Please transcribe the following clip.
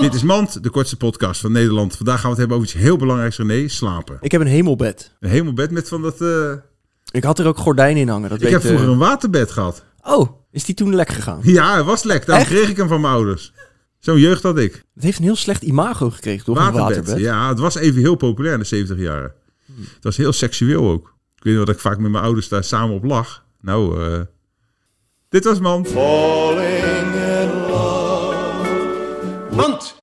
Dit is Mand, de kortste podcast van Nederland. Vandaag gaan we het hebben over iets heel belangrijks, René. Slapen. Ik heb een hemelbed. Een hemelbed met van dat... eh, Ik had er ook gordijnen in hangen. Dat Ik weet, heb vroeger eh, een waterbed gehad. Oh, is die toen lek gegaan? Ja, het was lek. Daarom Echt? kreeg ik hem van mijn ouders. Zo'n jeugd had ik. Het heeft een heel slecht imago gekregen, toch? Een Waterbed. waterbed. Ja, het was even heel populair in de 70 jaren. Het was heel seksueel ook. Ik weet niet wat ik vaak met mijn ouders daar samen op lag. Nou, eh dit was Mand. Falling in love. Mand.